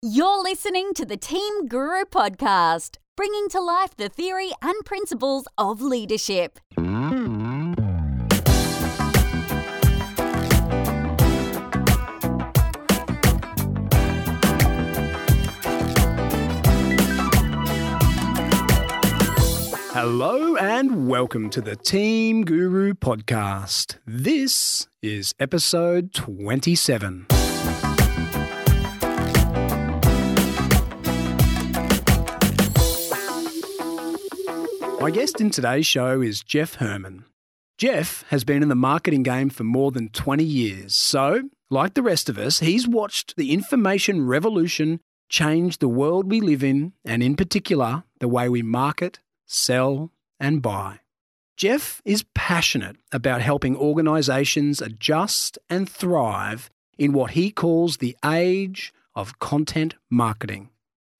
You're listening to the Team Guru podcast, bringing to life the theory and principles of leadership. Hello and welcome to the Team Guru podcast. This is episode 27. My guest in today's show is Jeff Herman. Jeff has been in the marketing game for more than 20 years, so, like the rest of us, he's watched the information revolution change the world we live in, and in particular, the way we market, sell, and buy. Jeff is passionate about helping organizations adjust and thrive in what he calls the age of content marketing.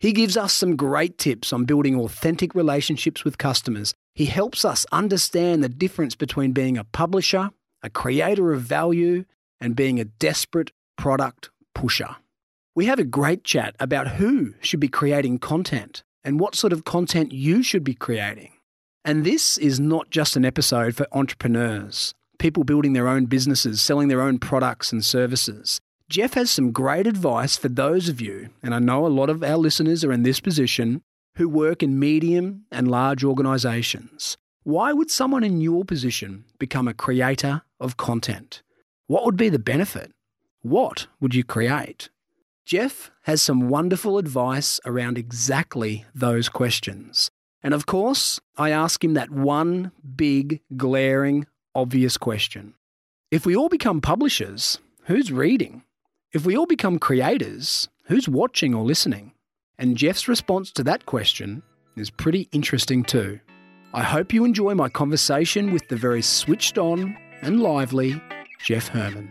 He gives us some great tips on building authentic relationships with customers. He helps us understand the difference between being a publisher, a creator of value, and being a desperate product pusher. We have a great chat about who should be creating content and what sort of content you should be creating. And this is not just an episode for entrepreneurs, people building their own businesses, selling their own products and services. Jeff has some great advice for those of you, and I know a lot of our listeners are in this position, who work in medium and large organizations. Why would someone in your position become a creator of content? What would be the benefit? What would you create? Jeff has some wonderful advice around exactly those questions. And of course, I ask him that one big, glaring, obvious question. If we all become publishers, who's reading? If we all become creators, who's watching or listening? And Jeff's response to that question is pretty interesting too. I hope you enjoy my conversation with the very switched on and lively Jeff Herman.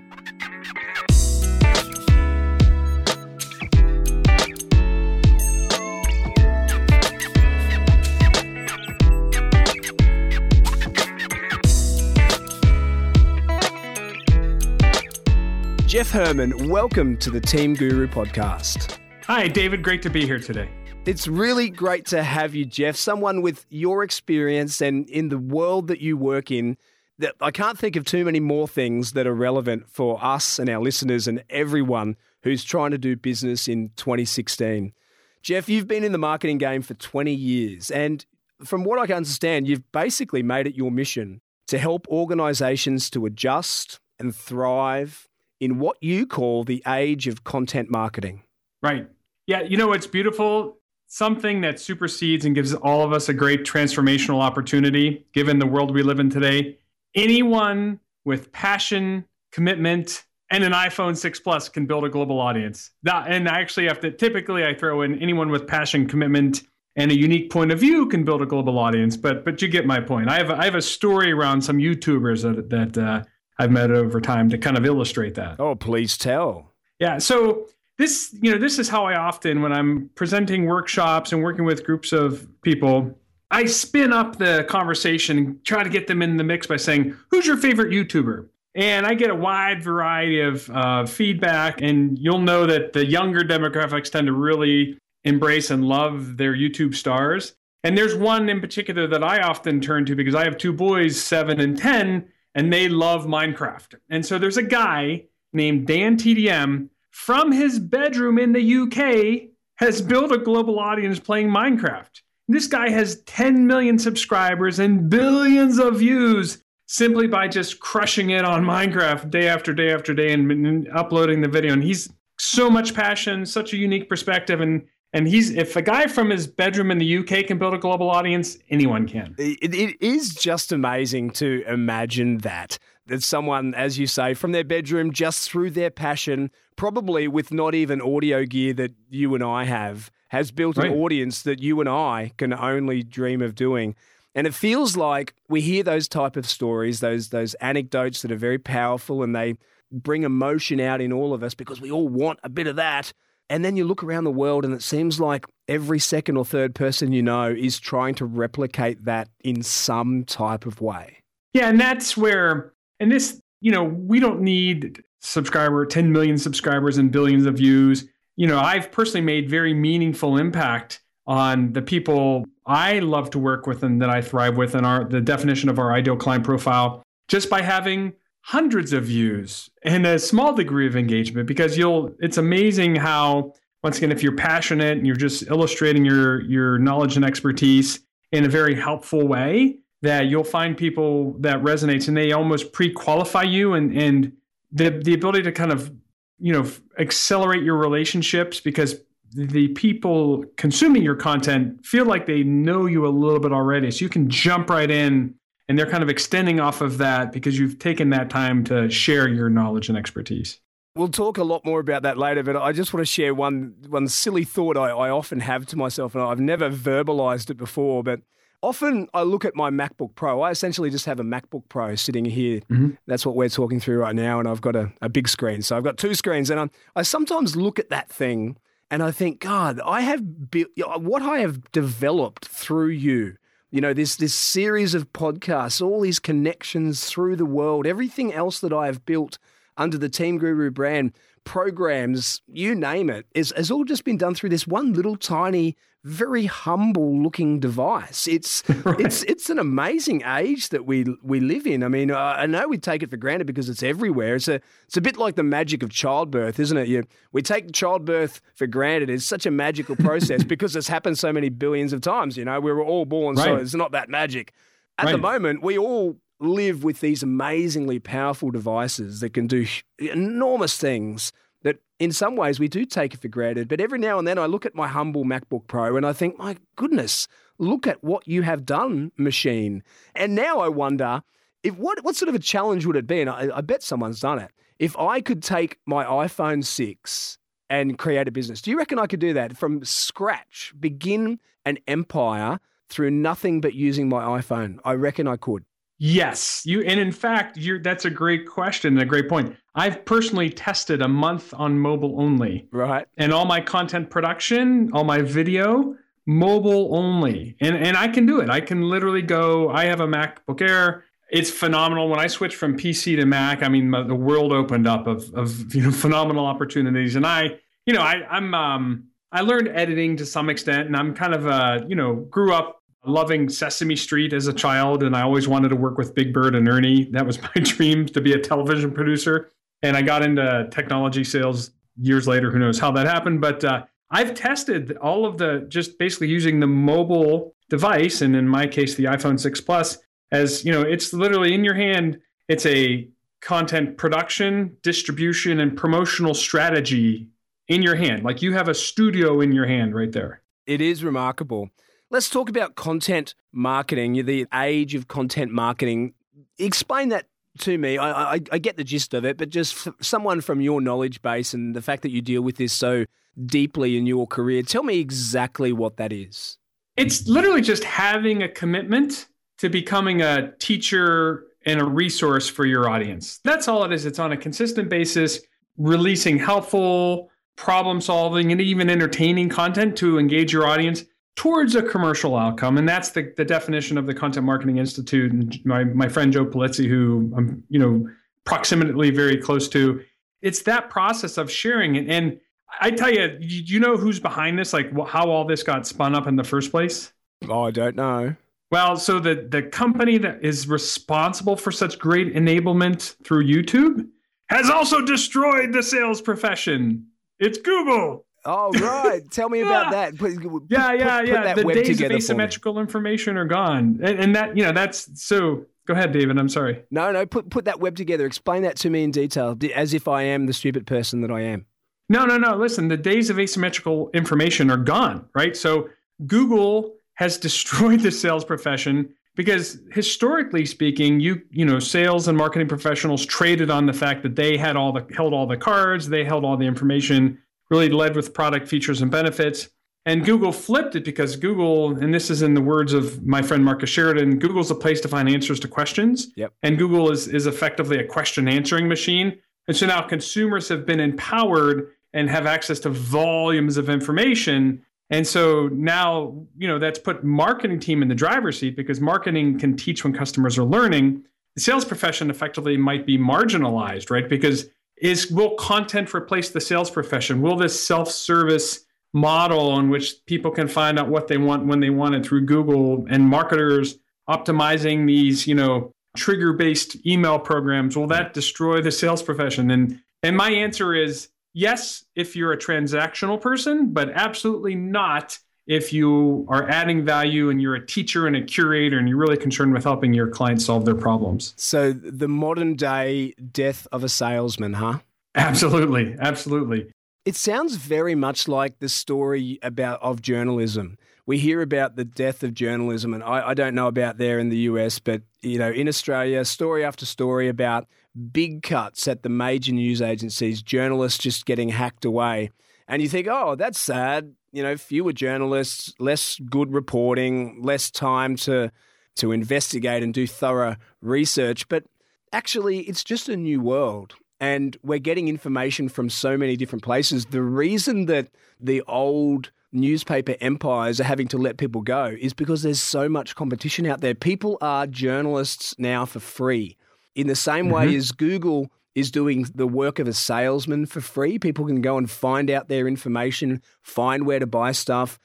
Jeff Herman, welcome to the Team Guru podcast. Hi, David. Great to be here today. It's really great to have you, Jeff, someone with your experience and in the world that you work in. That I can't think of too many more things that are relevant for us and our listeners and everyone who's trying to do business in 2016. Jeff, you've been in the marketing game for 20 years, and from what I can understand, you've basically made it your mission to help organizations to adjust and thrive in what you call the age of content marketing. Right. Yeah. You know, it's beautiful. Something that supersedes and gives all of us a great transformational opportunity, given the world we live in today. Anyone with passion, commitment, and an iPhone 6 Plus can build a global audience. That, and I actually have to typically I throw in anyone with passion, commitment, and a unique point of view can build a global audience. But but you get my point. I have I have a story around some YouTubers that that uh, I've met over time to kind of illustrate that. Oh, please tell. Yeah. So this, you know, this is how I often, when I'm presenting workshops and working with groups of people, I spin up the conversation and try to get them in the mix by saying, "Who's your favorite YouTuber?" And I get a wide variety of uh, feedback, and you'll know that the younger demographics tend to really embrace and love their YouTube stars. And there's one in particular that I often turn to because I have two boys, seven and ten, and they love Minecraft. And so there's a guy named Dan TDM from his bedroom in the UK has built a global audience playing Minecraft. This guy has 10 million subscribers and billions of views simply by just crushing it on Minecraft day after day after day and, uploading the video. And he's so much passion, such a unique perspective, and and he's if a guy from his bedroom in the UK can build a global audience, anyone can. It, it is just amazing to imagine that that someone, as you say, from their bedroom, just through their passion, probably with not even audio gear that you and I have, has built right. an audience that you and I can only dream of doing. And it feels like we hear those type of stories, those those anecdotes that are very powerful and they bring emotion out in all of us because we all want a bit of that. And then you look around the world and it seems like every second or third person you know is trying to replicate that in some type of way. Yeah, and that's where, and this, you know, we don't need subscriber, 10 million subscribers and billions of views. you know, I've personally made very meaningful impact on the people I love to work with and that I thrive with and our the definition of our ideal client profile just by having hundreds of views and a small degree of engagement because you'll it's amazing how once again if you're passionate and you're just illustrating your your knowledge and expertise in a very helpful way that you'll find people that resonates and they almost pre-qualify you and and the the ability to kind of you know accelerate your relationships because the people consuming your content feel like they know you a little bit already. So you can jump right in and they're kind of extending off of that because you've taken that time to share your knowledge and expertise We'll talk a lot more about that later, but I just want to share one one silly thought I, I often have to myself, and I've never verbalized it before. But often I look at my MacBook Pro. I essentially just have a MacBook Pro sitting here. Mm-hmm. That's what we're talking through right now, and I've got a, a big screen. So I've got two screens, and I'm, I sometimes look at that thing and I think, God, I have built what I have developed through you. You know, this this series of podcasts, all these connections through the world, everything else that I have built under the Team Guru brand, programs, you name it, is, has all just been done through this one little tiny, very humble looking device. It's right. it's it's an amazing age that we we live in. I mean, I know we take it for granted because it's everywhere. It's a it's a bit like the magic of childbirth, isn't it? You, we take childbirth for granted. It's such a magical process because it's happened so many billions of times. You know, we were all born, right. so it's not that magic. At right. the moment, we all live with these amazingly powerful devices that can do enormous things that in some ways we do take it for granted. But every now and then I look at my humble MacBook Pro and I think, my goodness, look at what you have done, machine. And now I wonder if what what sort of a challenge would it be? And I, I bet someone's done it. If I could take my iPhone 6 and create a business, do you reckon I could do that from scratch, begin an empire through nothing but using my iPhone? I reckon I could. Yes, you and in fact, you're that's a great question and a great point. I've personally tested a month on mobile only. Right. And all my content production, all my video, mobile only. And and I can do it. I can literally go, I have a MacBook Air. It's phenomenal. When I switched from PC to Mac, I mean the world opened up of of you know phenomenal opportunities. And I, you know, I I'm um I learned editing to some extent and I'm kind of uh, you know, grew up loving Sesame Street as a child, and I always wanted to work with Big Bird and Ernie. That was my dream to be a television producer. And I got into technology sales years later. Who knows how that happened? But uh, I've tested all of the just basically using the mobile device, and in my case, the iPhone 6 Plus, as you know, it's literally in your hand. It's a content production, distribution, and promotional strategy in your hand. Like you have a studio in your hand right there. It is remarkable. Let's talk about content marketing, the age of content marketing. Explain that to me. I, I, I get the gist of it, but just someone from your knowledge base and the fact that you deal with this so deeply in your career, tell me exactly what that is. It's literally just having a commitment to becoming a teacher and a resource for your audience. That's all it is. It's on a consistent basis, releasing helpful, problem solving, and even entertaining content to engage your audience towards a commercial outcome. And that's the, the definition of the Content Marketing Institute. And my, my friend Joe Pulizzi, who I'm, you know, proximately very close to, it's that process of sharing it. And I tell you, you know who's behind this? Like how all this got spun up in the first place? Oh, I don't know. Well, so the, the company that is responsible for such great enablement through YouTube has also destroyed the sales profession. It's Google. Oh right, tell me about that. Put, yeah, yeah, put, yeah. Put the days of asymmetrical information are gone, and, and, that you know that's so. Go ahead, David. I'm sorry. No, no. Put put that web together. Explain that to me in detail, as if I am the stupid person that I am. No, no, no. Listen, the days of asymmetrical information are gone. Right. So Google has destroyed the sales profession because historically speaking you you know sales and marketing professionals traded on the fact that they had all the held all the cards they held all the information really led with product features and benefits. And Google flipped it because Google, and this is in the words of my friend Marcus Sheridan, Google's a place to find answers to questions. Yep. And Google is, is effectively a question answering machine. And so now consumers have been empowered and have access to volumes of information. And so now, you know, that's put marketing team in the driver's seat because marketing can teach when customers are learning. The sales profession effectively might be marginalized, right? Because is will content replace the sales profession? Will this self service model in which people can find out what they want when they want it through Google and marketers optimizing these, you know, trigger based email programs, will that destroy the sales profession? And and my answer is yes, if you're a transactional person, but absolutely not if you are adding value and you're a teacher and a curator and you're really concerned with helping your clients solve their problems. So, the modern day death of a salesman, huh? Absolutely. Absolutely. It sounds very much like the story about of journalism. We hear about the death of journalism, and I, I don't know about there in the US, but you know, in Australia, story after story about big cuts at the major news agencies, journalists just getting hacked away. And you think, oh, that's sad. You know, fewer journalists, less good reporting, less time to to investigate and do thorough research. But actually, it's just a new world and we're getting information from so many different places. The reason that the old newspaper empires are having to let people go is because there's so much competition out there. People are journalists now for free. In the same mm-hmm. way as Google is doing the work of a salesman for free, people can go and find out their information, find where to buy stuff.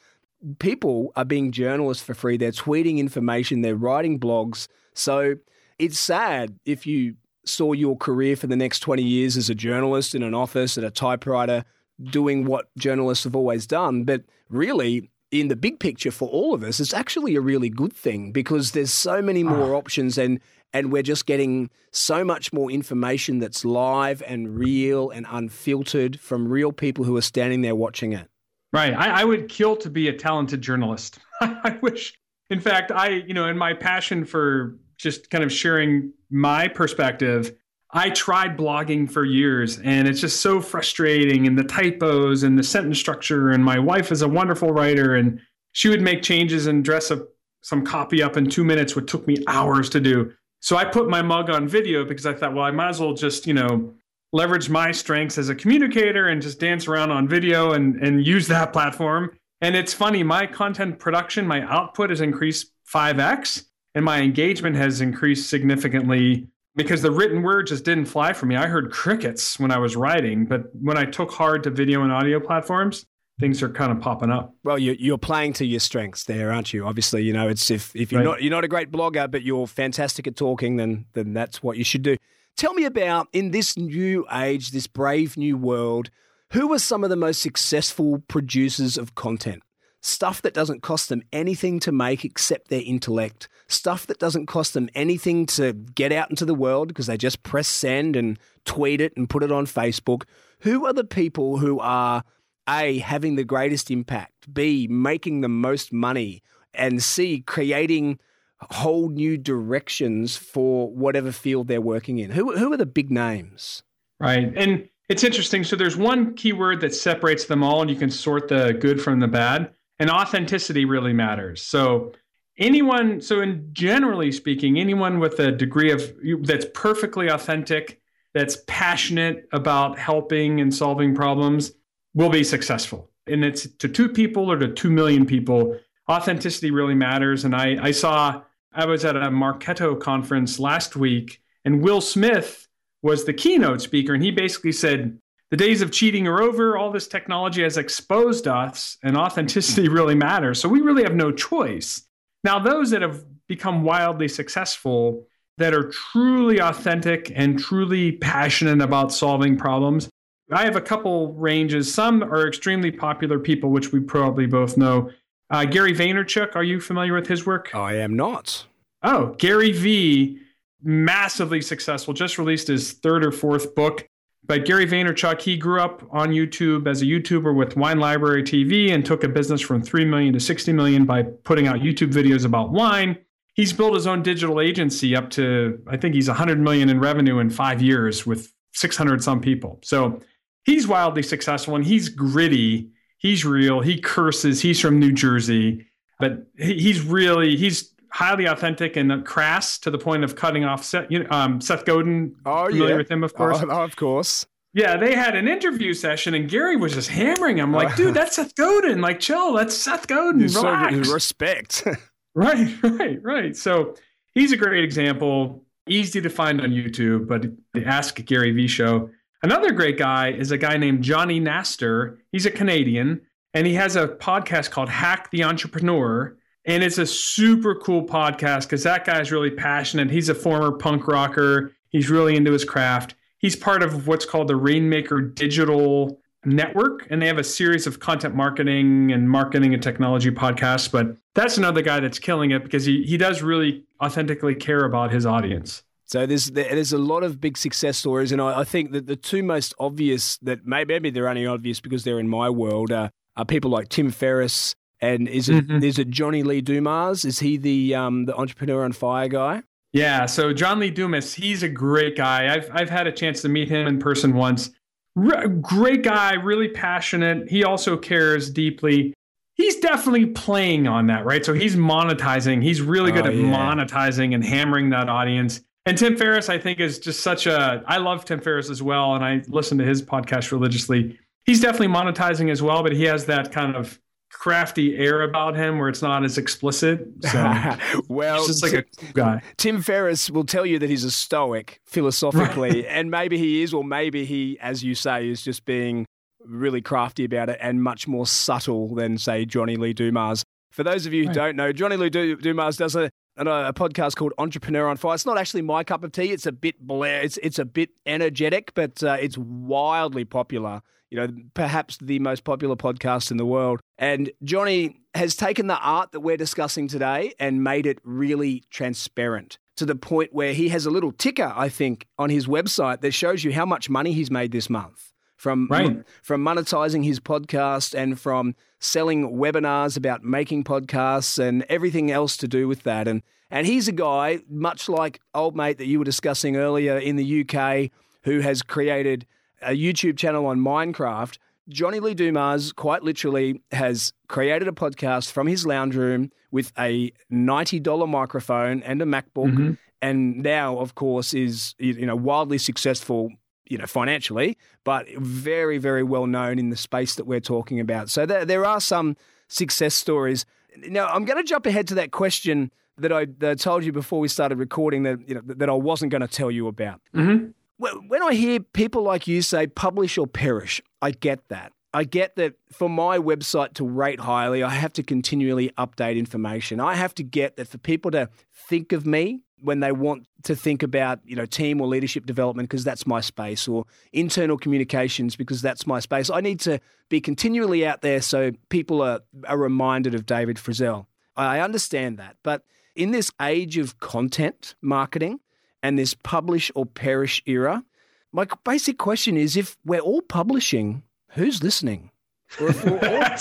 People are being journalists for free. They're tweeting information, they're writing blogs. So it's sad if you saw your career for the next 20 years as a journalist in an office at a typewriter doing what journalists have always done. But really, in the big picture for all of us, it's actually a really good thing because there's so many more ah. options and and we're just getting so much more information that's live and real and unfiltered from real people who are standing there watching it. Right. I, I would kill to be a talented journalist. I wish, in fact, I, you know, in my passion for just kind of sharing my perspective, I tried blogging for years and it's just so frustrating and the typos and the sentence structure. And my wife is a wonderful writer and she would make changes and dress up some copy up in two minutes, what took me hours to do. So I put my mug on video because I thought, well, I might as well just, you know, leverage my strengths as a communicator and just dance around on video and, and use that platform. And it's funny, my content production, my output has increased 5x and my engagement has increased significantly because the written word just didn't fly for me. I heard crickets when I was writing, but when I took hard to video and audio platforms, things are kind of popping up. Well, you're playing to your strengths there, aren't you? Obviously, you know, it's if, if you're right. not you're not a great blogger, but you're fantastic at talking, then then that's what you should do. Tell me about in this new age, this brave new world, who are some of the most successful producers of content? stuff that doesn't cost them anything to make except their intellect, stuff that doesn't cost them anything to get out into the world because they just press send and tweet it and put it on Facebook. Who are the people who are A, having the greatest impact, B, making the most money, and C, creating whole new directions for whatever field they're working in? Who, who are the big names? Right. And it's interesting. So there's one keyword that separates them all, and you can sort the good from the bad and authenticity really matters. So anyone, so in generally speaking, anyone with a degree of that's perfectly authentic, that's passionate about helping and solving problems will be successful. And it's to two people or to two million people. Authenticity really matters. And I, I saw, I was at a Marketo conference last week, and Will Smith was the keynote speaker. And he basically said, the days of cheating are over. All this technology has exposed us, and authenticity really matters. So we really have no choice. Now, those that have become wildly successful, that are truly authentic and truly passionate about solving problems, I have a couple ranges. Some are extremely popular people, which we probably both know. Uh, Gary Vaynerchuk, are you familiar with his work? I am not. Oh, Gary V, massively successful, just released his third or fourth book. But Gary Vaynerchuk, he grew up on YouTube as a YouTuber with Wine Library TV and took a business from 3 million to 60 million by putting out YouTube videos about wine. He's built his own digital agency up to, I think he's 100 million in revenue in five years with 600 some people. So he's wildly successful and he's gritty. He's real. He curses. He's from New Jersey, but he's really, he's highly authentic and crass to the point of cutting off Seth, you know, um, Seth Godin. Oh, you familiar yeah. with him, of course. Oh, of course. Yeah, they had an interview session and Gary was just hammering him like, dude, that's Seth Godin. Like, chill, that's Seth Godin. Relax. So respect. right, right, right. So he's a great example. Easy to find on YouTube, but the Ask Gary V show. Another great guy is a guy named Johnny Nastor. He's a Canadian and he has a podcast called Hack the Entrepreneur. And it's a super cool podcast because that guy's really passionate. He's a former punk rocker, he's really into his craft. He's part of what's called the Rainmaker Digital Network, and they have a series of content marketing and marketing and technology podcasts. But that's another guy that's killing it because he, he does really authentically care about his audience. So there's there's a lot of big success stories, and I, I think that the two most obvious that maybe, maybe they're only obvious because they're in my world uh, are people like Tim Ferriss and is it mm-hmm. is it Johnny Lee Dumas? Is he the um, the entrepreneur on fire guy? Yeah, so John Lee Dumas, he's a great guy. I've I've had a chance to meet him in person once. Great guy, really passionate. He also cares deeply. He's definitely playing on that, right? So he's monetizing. He's really good oh, at yeah. monetizing and hammering that audience. And Tim Ferriss, I think, is just such a. I love Tim Ferriss as well, and I listen to his podcast religiously. He's definitely monetizing as well, but he has that kind of crafty air about him where it's not as explicit. So, well, he's just like a guy. Tim Ferriss will tell you that he's a stoic philosophically, and maybe he is, or maybe he, as you say, is just being really crafty about it and much more subtle than, say, Johnny Lee Dumas. For those of you who right. don't know, Johnny Lee Dumas does a and a, a, podcast called Entrepreneur on Fire. It's not actually my cup of tea. It's a bit blair. It's it's a bit energetic, but uh, it's wildly popular. You know, perhaps the most popular podcast in the world. And Johnny has taken the art that we're discussing today and made it really transparent to the point where he has a little ticker, I think, on his website that shows you how much money he's made this month from right. from monetizing his podcast and from selling webinars about making podcasts and everything else to do with that. And and he's a guy much like old mate that you were discussing earlier in the UK who has created a YouTube channel on Minecraft. Johnny Lee Dumas quite literally has created a podcast from his lounge room with a $90 microphone and a MacBook. Mm-hmm. And now, of course, is you know wildly successful you know, financially, but very, very well known in the space that we're talking about. So there, there are some success stories. Now, I'm going to jump ahead to that question that I, that I told you before we started recording that you know that I wasn't going to tell you about. Mm-hmm. When I hear people like you say publish or perish, I get that. I get that for my website to rate highly, I have to continually update information. I have to get that for people to think of me when they want to think about you know team or leadership development because that's my space or internal communications because that's my space. I need to be continually out there so people are, are reminded of david Frizzell. i understand that but in this age of content marketing and this publish or perish era my basic question is if we're all publishing who's listening? Or if we're all,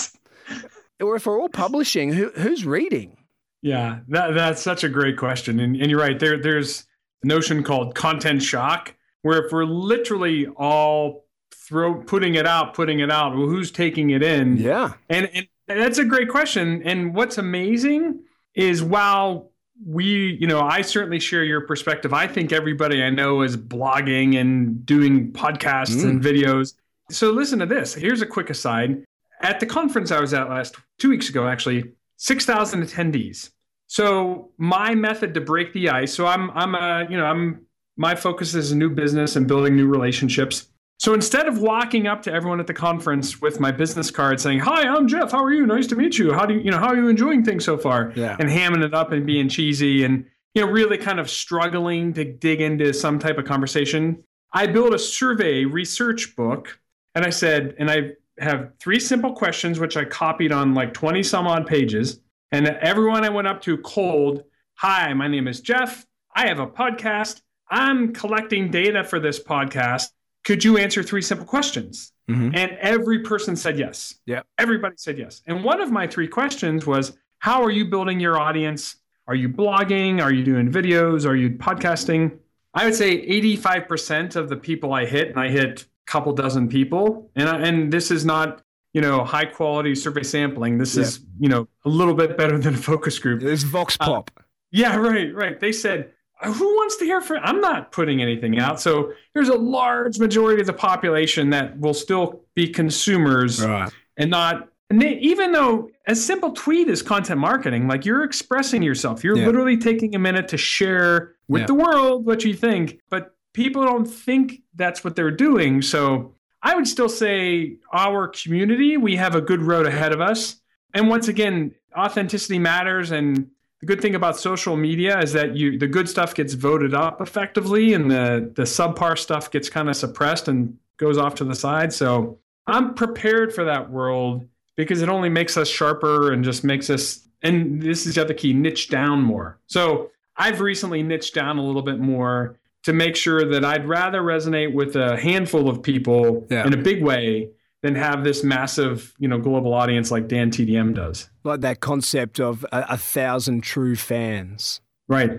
or if we're all publishing who, who's reading yeah, that, that's such a great question. And, and you're right. There, there's a notion called content shock, where if we're literally all throw putting it out, putting it out, well, who's taking it in? Yeah. And, and that's a great question. And what's amazing is while we, you know, I certainly share your perspective. I think everybody I know is blogging and doing podcasts mm. and videos. So listen to this. Here's a quick aside. At the conference I was at last two weeks ago, actually, 6,000 attendees. So my method to break the ice. So I'm I'm a you know I'm my focus is a new business and building new relationships. So instead of walking up to everyone at the conference with my business card saying, "Hi, I'm Jeff. How are you? Nice to meet you. How do you, you know how are you enjoying things so far?" Yeah. and hamming it up and being cheesy and you know really kind of struggling to dig into some type of conversation. I built a survey research book, and I said, and I have three simple questions which I copied on like 20 some odd pages. And everyone I went up to cold, Hi, my name is Jeff. I have a podcast. I'm collecting data for this podcast. Could you answer three simple questions? Mm-hmm. And every person said yes. Yeah. Everybody said yes. And one of my three questions was How are you building your audience? Are you blogging? Are you doing videos? Are you podcasting? I would say 85% of the people I hit, and I hit couple dozen people and and this is not you know high quality survey sampling this yeah. is you know a little bit better than a focus group it's vox uh, pop uh, yeah right right they said uh, who wants to hear from i'm not putting anything out so there's a large majority of the population that will still be consumers right. and not and they, even though a simple tweet is content marketing like you're expressing yourself you're yeah. literally taking a minute to share with yeah. the world what you think but people don't think that's what they're doing. So I would still say our community, we have a good road ahead of us. And once again, authenticity matters. And the good thing about social media is that you the good stuff gets voted up effectively and the, the subpar stuff gets kind of suppressed and goes off to the side. So I'm prepared for that world because it only makes us sharper and just makes us and this is the other key niche down more. So I've recently niched down a little bit more to make sure that I'd rather resonate with a handful of people yeah. in a big way than have this massive, you know, global audience like Dan TDM does. Like that concept of a, a thousand true fans. Right.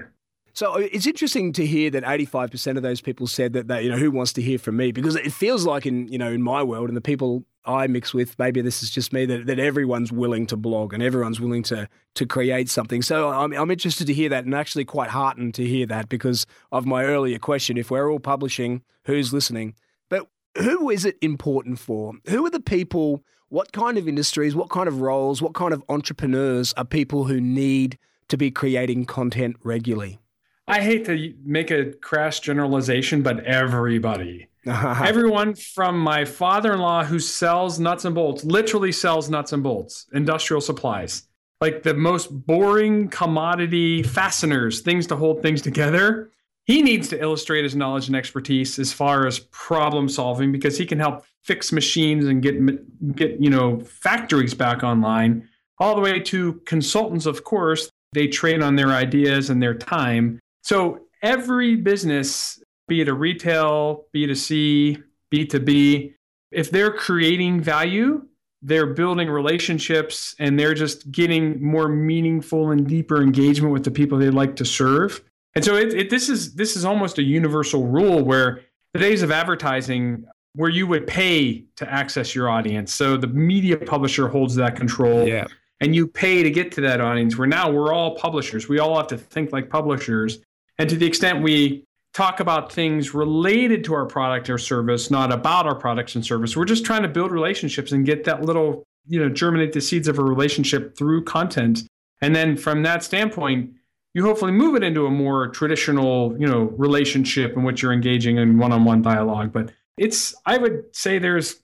So it's interesting to hear that 85% of those people said that they, you know, who wants to hear from me? Because it feels like in, you know, in my world and the people I mix with, maybe this is just me, that, that everyone's willing to blog and everyone's willing to to create something. So I'm, I'm interested to hear that and actually quite heartened to hear that because of my earlier question. If we're all publishing, who's listening? But who is it important for? Who are the people? What kind of industries, what kind of roles, what kind of entrepreneurs are people who need to be creating content regularly? I hate to make a crass generalization, but everybody. Everyone from my father in law who sells nuts and bolts, literally sells nuts and bolts, industrial supplies, like the most boring commodity fasteners, things to hold things together. He needs to illustrate his knowledge and expertise as far as problem solving because he can help fix machines and get get you know factories back online. All the way to consultants of course they trade on their ideas and their time. So every business, be it a retail, B2C, B2B, if they're creating value, they're building relationships and they're just getting more meaningful and deeper engagement with the people they like to serve. And so it, it, this is this is almost a universal rule where the days of advertising where you would pay to access your audience. So the media publisher holds that control. Yeah. And you pay to get to that audience. Where now we're all publishers. We all have to think like publishers. And to the extent we talk about things related to our product or service, not about our products and service, we're just trying to build relationships and get that little, you know, germinate the seeds of a relationship through content. And then from that standpoint, you hopefully move it into a more traditional, you know, relationship in which you're engaging in one-on-one dialogue. But it's, I would say there's,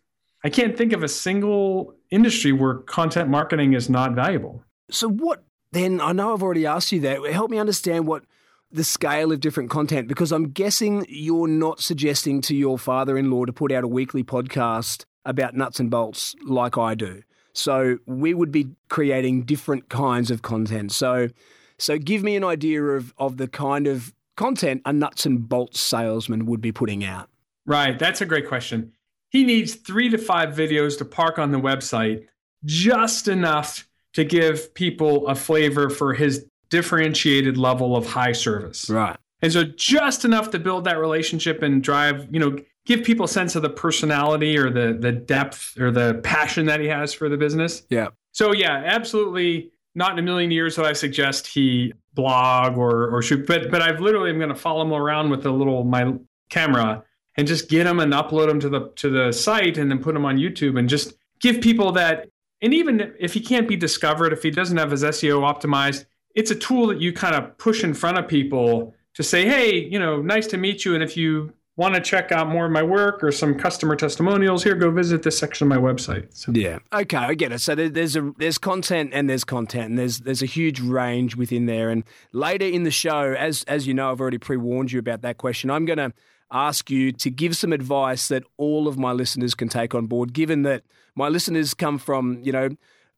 I can't think of a single industry where content marketing is not valuable. So what then? I know I've already asked you that. Help me understand what the scale of different content? Because I'm guessing you're not suggesting to your father in law to put out a weekly podcast about nuts and bolts like I do. So we would be creating different kinds of content. So so give me an idea of, of the kind of content a nuts and bolts salesman would be putting out. Right. That's a great question. He needs three to five videos to park on the website, just enough to give people a flavor for his differentiated level of high service. Right. And so just enough to build that relationship and drive, you know, give people a sense of the personality or the the depth or the passion that he has for the business. Yeah. So yeah, absolutely not in a million years would I suggest he blog or or shoot, but but I've literally I'm going to follow him around with a little my camera and just get him and upload him to the to the site and then put him on YouTube and just give people that and even if he can't be discovered if he doesn't have his SEO optimized it's a tool that you kind of push in front of people to say, hey, you know, nice to meet you. And if you want to check out more of my work or some customer testimonials, here, go visit this section of my website. So. Yeah. Okay, I get it. So there's a there's content and there's content, and there's there's a huge range within there. And later in the show, as as you know, I've already pre warned you about that question. I'm going to ask you to give some advice that all of my listeners can take on board, given that my listeners come from you know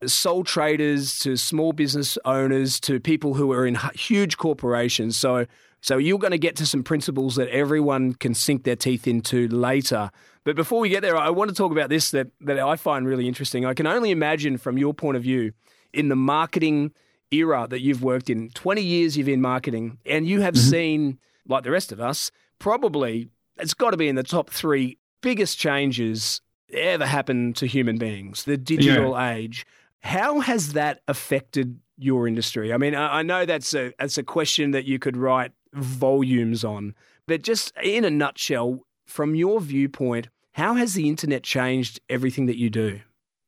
sole traders to small business owners to people who are in huge corporations. So, so you're going to get to some principles that everyone can sink their teeth into later. But before we get there, I want to talk about this that, that I find really interesting. I can only imagine from your point of view in the marketing era that you've worked in, 20 years you've in marketing, and you have mm-hmm. seen, like the rest of us, probably it's got to be in the top three biggest changes ever happened to human beings, the digital yeah. age. How has that affected your industry? I mean, I know that's a that's a question that you could write volumes on, but just in a nutshell, from your viewpoint, how has the internet changed everything that you do?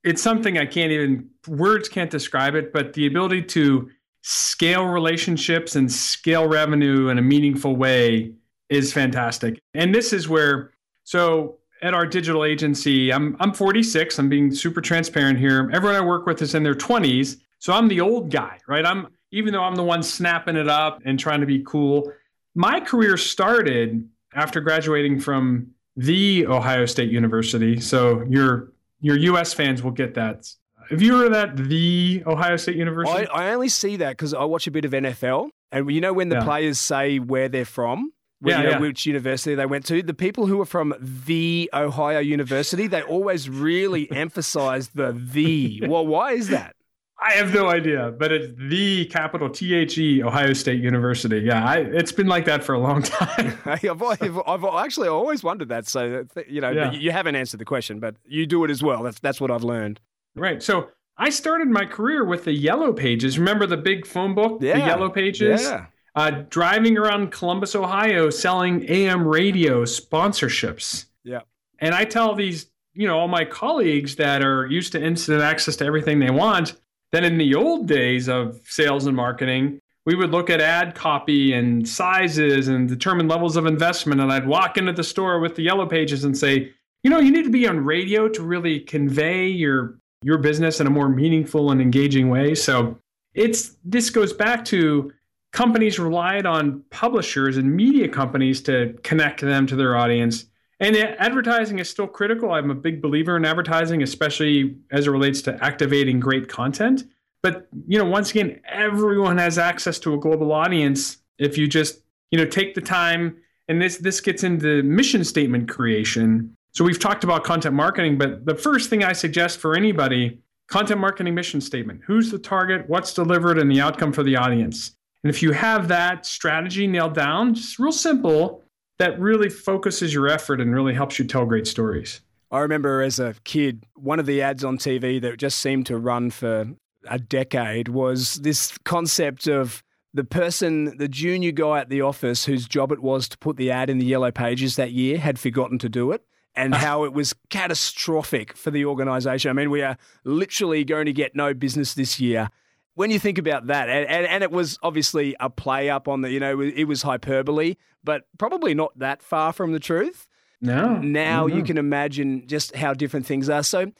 It's something I can't even words can't describe it, but the ability to scale relationships and scale revenue in a meaningful way is fantastic. And this is where, so at our digital agency, I'm, I'm 46. I'm being super transparent here. Everyone I work with is in their 20s. So I'm the old guy, right? I'm, even though I'm the one snapping it up and trying to be cool. My career started after graduating from the Ohio State University. So your your US fans will get that. Have you heard of that? The Ohio State University? I, I only see that because I watch a bit of NFL. And you know when the yeah. players say where they're from? Yeah, you know, yeah. which university they went to. The people who are from the Ohio University, they always really emphasize the the. Well, why is that? I have no idea, but it's the capital T H E Ohio State University. Yeah, I, it's been like that for a long time. I've, I've, I've, actually always wondered that. So uh, you know, yeah. you haven't answered the question, but you do it as well. That's that's what I've learned. Right. So I started my career with the Yellow Pages. Remember the big phone book, yeah. the Yellow Pages? Yeah. Uh, driving around Columbus, Ohio, selling AM radio sponsorships. Yeah. And I tell these, you know, all my colleagues that are used to instant access to everything they want then in the old days of sales and marketing, we would look at ad copy and sizes and determine levels of investment. And I'd walk into the store with the yellow pages and say, you know, you need to be on radio to really convey your your business in a more meaningful and engaging way. So it's this goes back to companies relied on publishers and media companies to connect them to their audience and advertising is still critical. I'm a big believer in advertising, especially as it relates to activating great content. But you know, once again, everyone has access to a global audience if you just you know take the time. And this this gets into mission statement creation. So we've talked about content marketing, but the first thing I suggest for anybody, content marketing mission statement. Who's the target? What's delivered, and the outcome for the audience. And if you have that strategy nailed down, just real simple, that really focuses your effort and really helps you tell great stories. I remember as a kid, one of the ads on TV that just seemed to run for a decade was this concept of the person, the junior guy at the office whose job it was to put the ad in the yellow pages that year had forgotten to do it and ah. how it was catastrophic for the organization. I mean, we are literally going to get no business this year when you think about that, and, and, and, it was obviously a play up on the, you know, it was hyperbole, but probably not that far from the truth. No. Now you can imagine just how different things are. So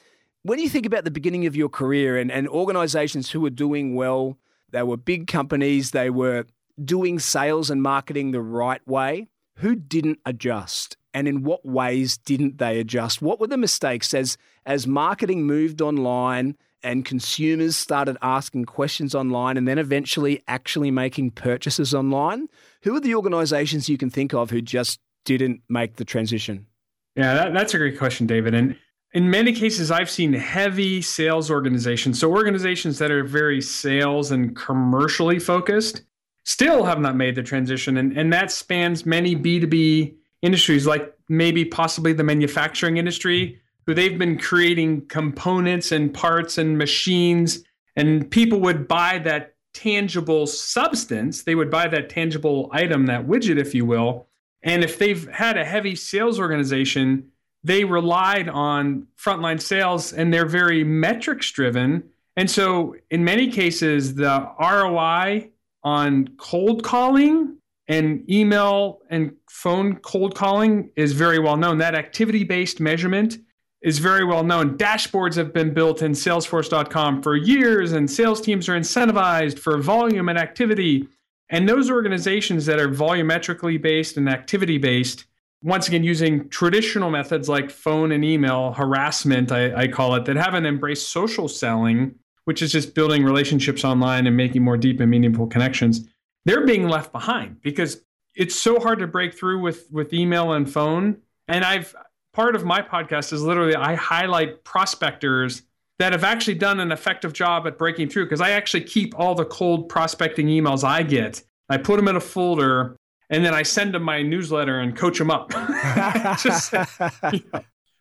when you think about the beginning of your career and, and organizations who were doing well, they were big companies, they were doing sales and marketing the right way, who didn't adjust? And in what ways didn't they adjust? What were the mistakes as as marketing moved online and consumers started asking questions online and then eventually actually making purchases online, who are the organizations you can think of who just didn't make the transition? Yeah, that, that's a great question, David. And in many cases, I've seen heavy sales organizations, so organizations that are very sales and commercially focused, still have not made the transition. And, and that spans many B2B industries, like maybe possibly the manufacturing industry who they've been creating components and parts and machines, and people would buy that tangible substance. They would buy that tangible item, that widget, if you will. And if they've had a heavy sales organization, they relied on frontline sales and they're very metrics driven. And so, in many cases, the ROI on cold calling and email and phone cold calling is very well known. That activity based measurement is very well known. Dashboards have been built in Salesforce.com for years, and sales teams are incentivized for volume and activity. And those organizations that are volumetrically based and activity based, once again, using traditional methods like phone and email harassment, I, I call it, that haven't embraced social selling, which is just building relationships online and making more deep and meaningful connections, they're being left behind because it's so hard to break through with, with email and phone. And I've part of my podcast is literally I highlight prospectors that have actually done an effective job at breaking through because I actually keep all the cold prospecting emails I get. I put them in a folder and then I send them my newsletter and coach them up. Just.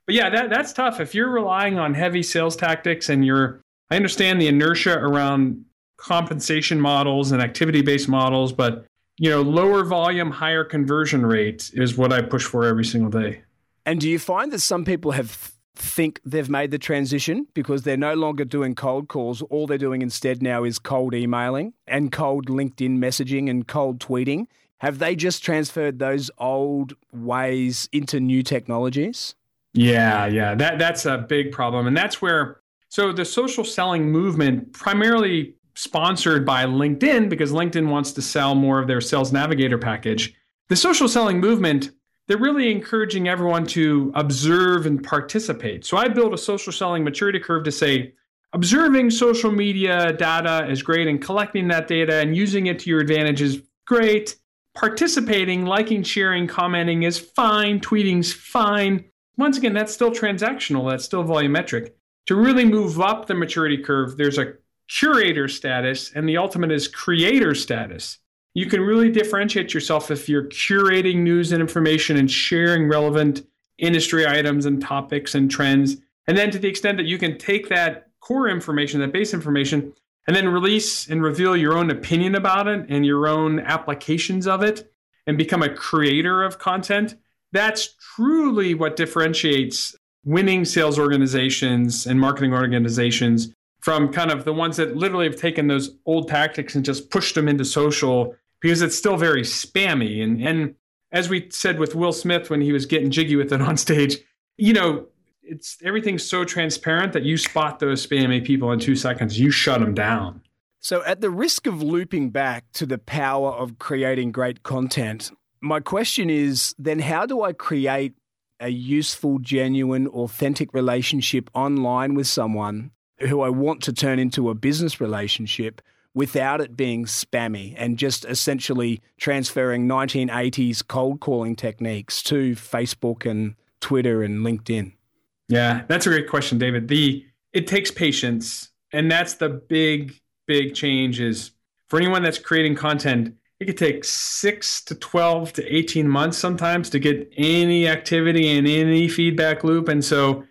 But yeah, that, that's tough. If you're relying on heavy sales tactics and you're, I understand the inertia around compensation models and activity based models, but you know, lower volume, higher conversion rate is what I push for every single day. And do you find that some people have think they've made the transition because they're no longer doing cold calls. All they're doing instead now is cold emailing and cold LinkedIn messaging and cold tweeting. have they just transferred those old ways into new technologies? Yeah, yeah. That that's a big problem. And that's where so the social selling movement primarily sponsored by LinkedIn because LinkedIn wants to sell more of their sales navigator package. The social selling movement, they're really encouraging everyone to observe and participate. So I built a social selling maturity curve to say observing social media data is great and collecting that data and using it to your advantage is great. Participating, liking, sharing, commenting is fine, tweeting's fine. Once again, that's still transactional, that's still volumetric. To really move up the maturity curve, there's a curator status, and the ultimate is creator status. You can really differentiate yourself if you're curating news and information and sharing relevant industry items and topics and trends. And then to the extent that you can take that core information, that base information, and then release and reveal your own opinion about it and your own applications of it and become a creator of content, that's truly what differentiates winning sales organizations and marketing organizations from kind of the ones that literally have taken those old tactics and just pushed them into social because it's still very spammy. And, and as we said with Will Smith when he was getting jiggy with it on stage, you know, it's everything's so transparent that you spot those spammy people in two seconds, you shut them down. So, at the risk of looping back to the power of creating great content, my question is then how do I create a useful, genuine, authentic relationship online with someone who I want to turn into a business relationship without it being spammy and just essentially transferring 1980s cold calling techniques to Facebook and Twitter and LinkedIn? Yeah, that's a great question, David. The it takes patience, and that's the big big change is for anyone that's creating content, it could take 6 to 12 to 18 months sometimes to get any activity and any feedback loop and so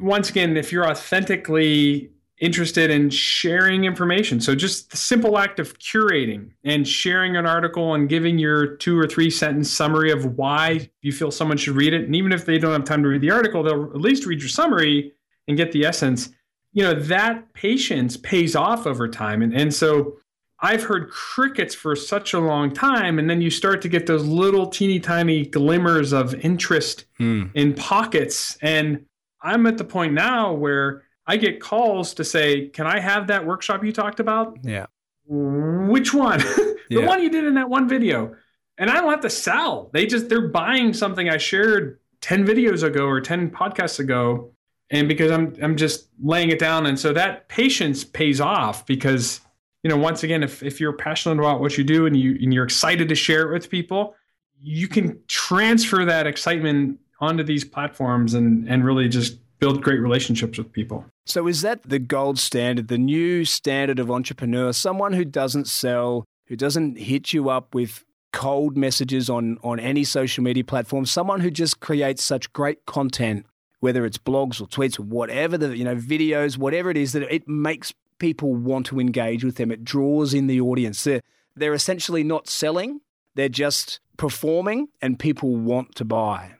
once again, if you're authentically interested in sharing information. So just the simple act of curating and sharing an article and giving your two or three sentence summary of why you feel someone should read it. And even if they don't have time to read the article, they'll at least read your summary and get the essence. You know, that patience pays off over time. And, and so I've heard crickets for such a long time. And then you start to get those little teeny tiny glimmers of interest hmm. in pockets. And I'm at the point now where I get calls to say, "Can I have that workshop you talked about?" Yeah. Which one? the yeah. one you did in that one video. And I don't have to sell. They just they're buying something I shared 10 videos ago or 10 podcasts ago and because I'm I'm just laying it down and so that patience pays off because you know once again if if you're passionate about what you do and you and you're excited to share it with people, you can transfer that excitement onto these platforms and and really just build great relationships with people. So, is that the gold standard, the new standard of entrepreneur? Someone who doesn't sell, who doesn't hit you up with cold messages on, on any social media platform, someone who just creates such great content, whether it's blogs or tweets or whatever the you know videos, whatever it is, that it makes people want to engage with them. It draws in the audience. They're, they're essentially not selling; they're just performing, and people want to buy.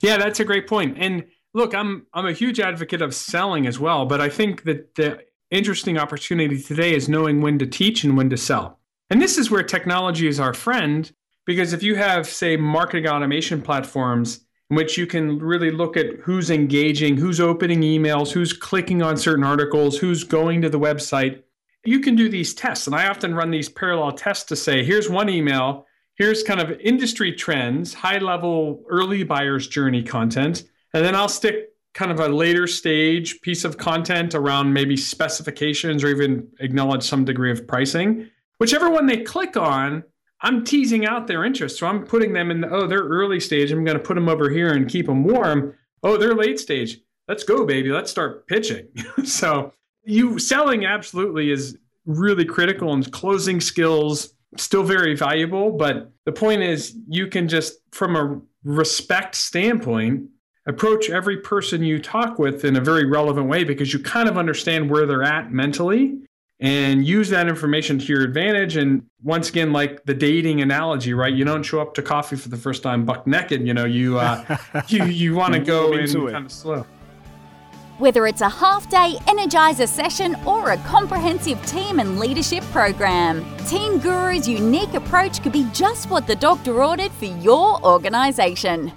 Yeah, that's a great point. And look, I'm I'm a huge advocate of selling as well, but I think that the interesting opportunity today is knowing when to teach and when to sell. And this is where technology is our friend because if you have say marketing automation platforms in which you can really look at who's engaging, who's opening emails, who's clicking on certain articles, who's going to the website, you can do these tests. And I often run these parallel tests to say, here's one email, here's kind of industry trends, high level early buyer's journey content. And then I'll stick kind of a later stage piece of content around maybe specifications or even acknowledge some degree of pricing. Whichever one they click on, I'm teasing out their interest. So I'm putting them in, the, oh, they're early stage. I'm going to put them over here and keep them warm. Oh, they're late stage. Let's go, baby. Let's start pitching. so you selling absolutely is really critical and closing skills still very valuable. But the point is you can just, from a respect standpoint, approach every person you talk with in a very relevant way because you kind of understand where they're at mentally and use that information to your advantage. And once again, like the dating analogy, right? You don't show up to coffee for the first time buck naked. You know, you uh, you you want to go in kind of slow. Whether it's a half day Energizer session or a comprehensive team and leadership program, Team Guru's unique approach could be just what the doctor ordered for your organisation.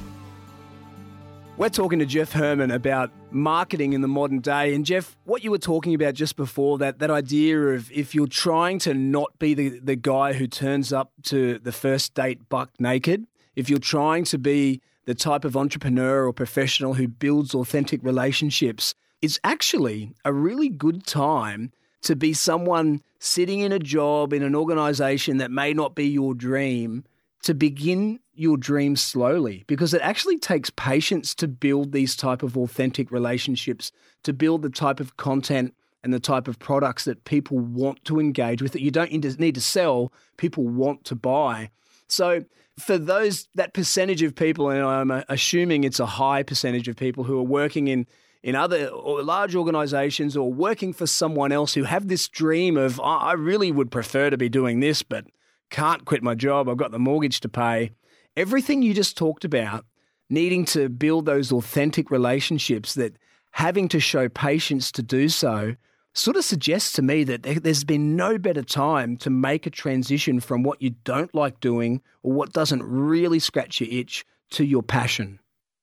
We're talking to Jeff Herman about marketing in the modern day. And Jeff, what you were talking about just before that that idea of if you're trying to not be the, the guy who turns up to the first date buck naked, if you're trying to be the type of entrepreneur or professional who builds authentic relationships, it's actually a really good time to be someone sitting in a job in an organization that may not be your dream to begin your dreams slowly because it actually takes patience to build these type of authentic relationships to build the type of content and the type of products that people want to engage with that you don't need to sell people want to buy. So for those that percentage of people and i'm assuming it's a high percentage of people who are working in in other large organizations or working for someone else who have this dream of i really would prefer to be doing this but can't quit my job. I've got the mortgage to pay everything you just talked about, needing to build those authentic relationships, that having to show patience to do so, sort of suggests to me that there's been no better time to make a transition from what you don't like doing or what doesn't really scratch your itch to your passion.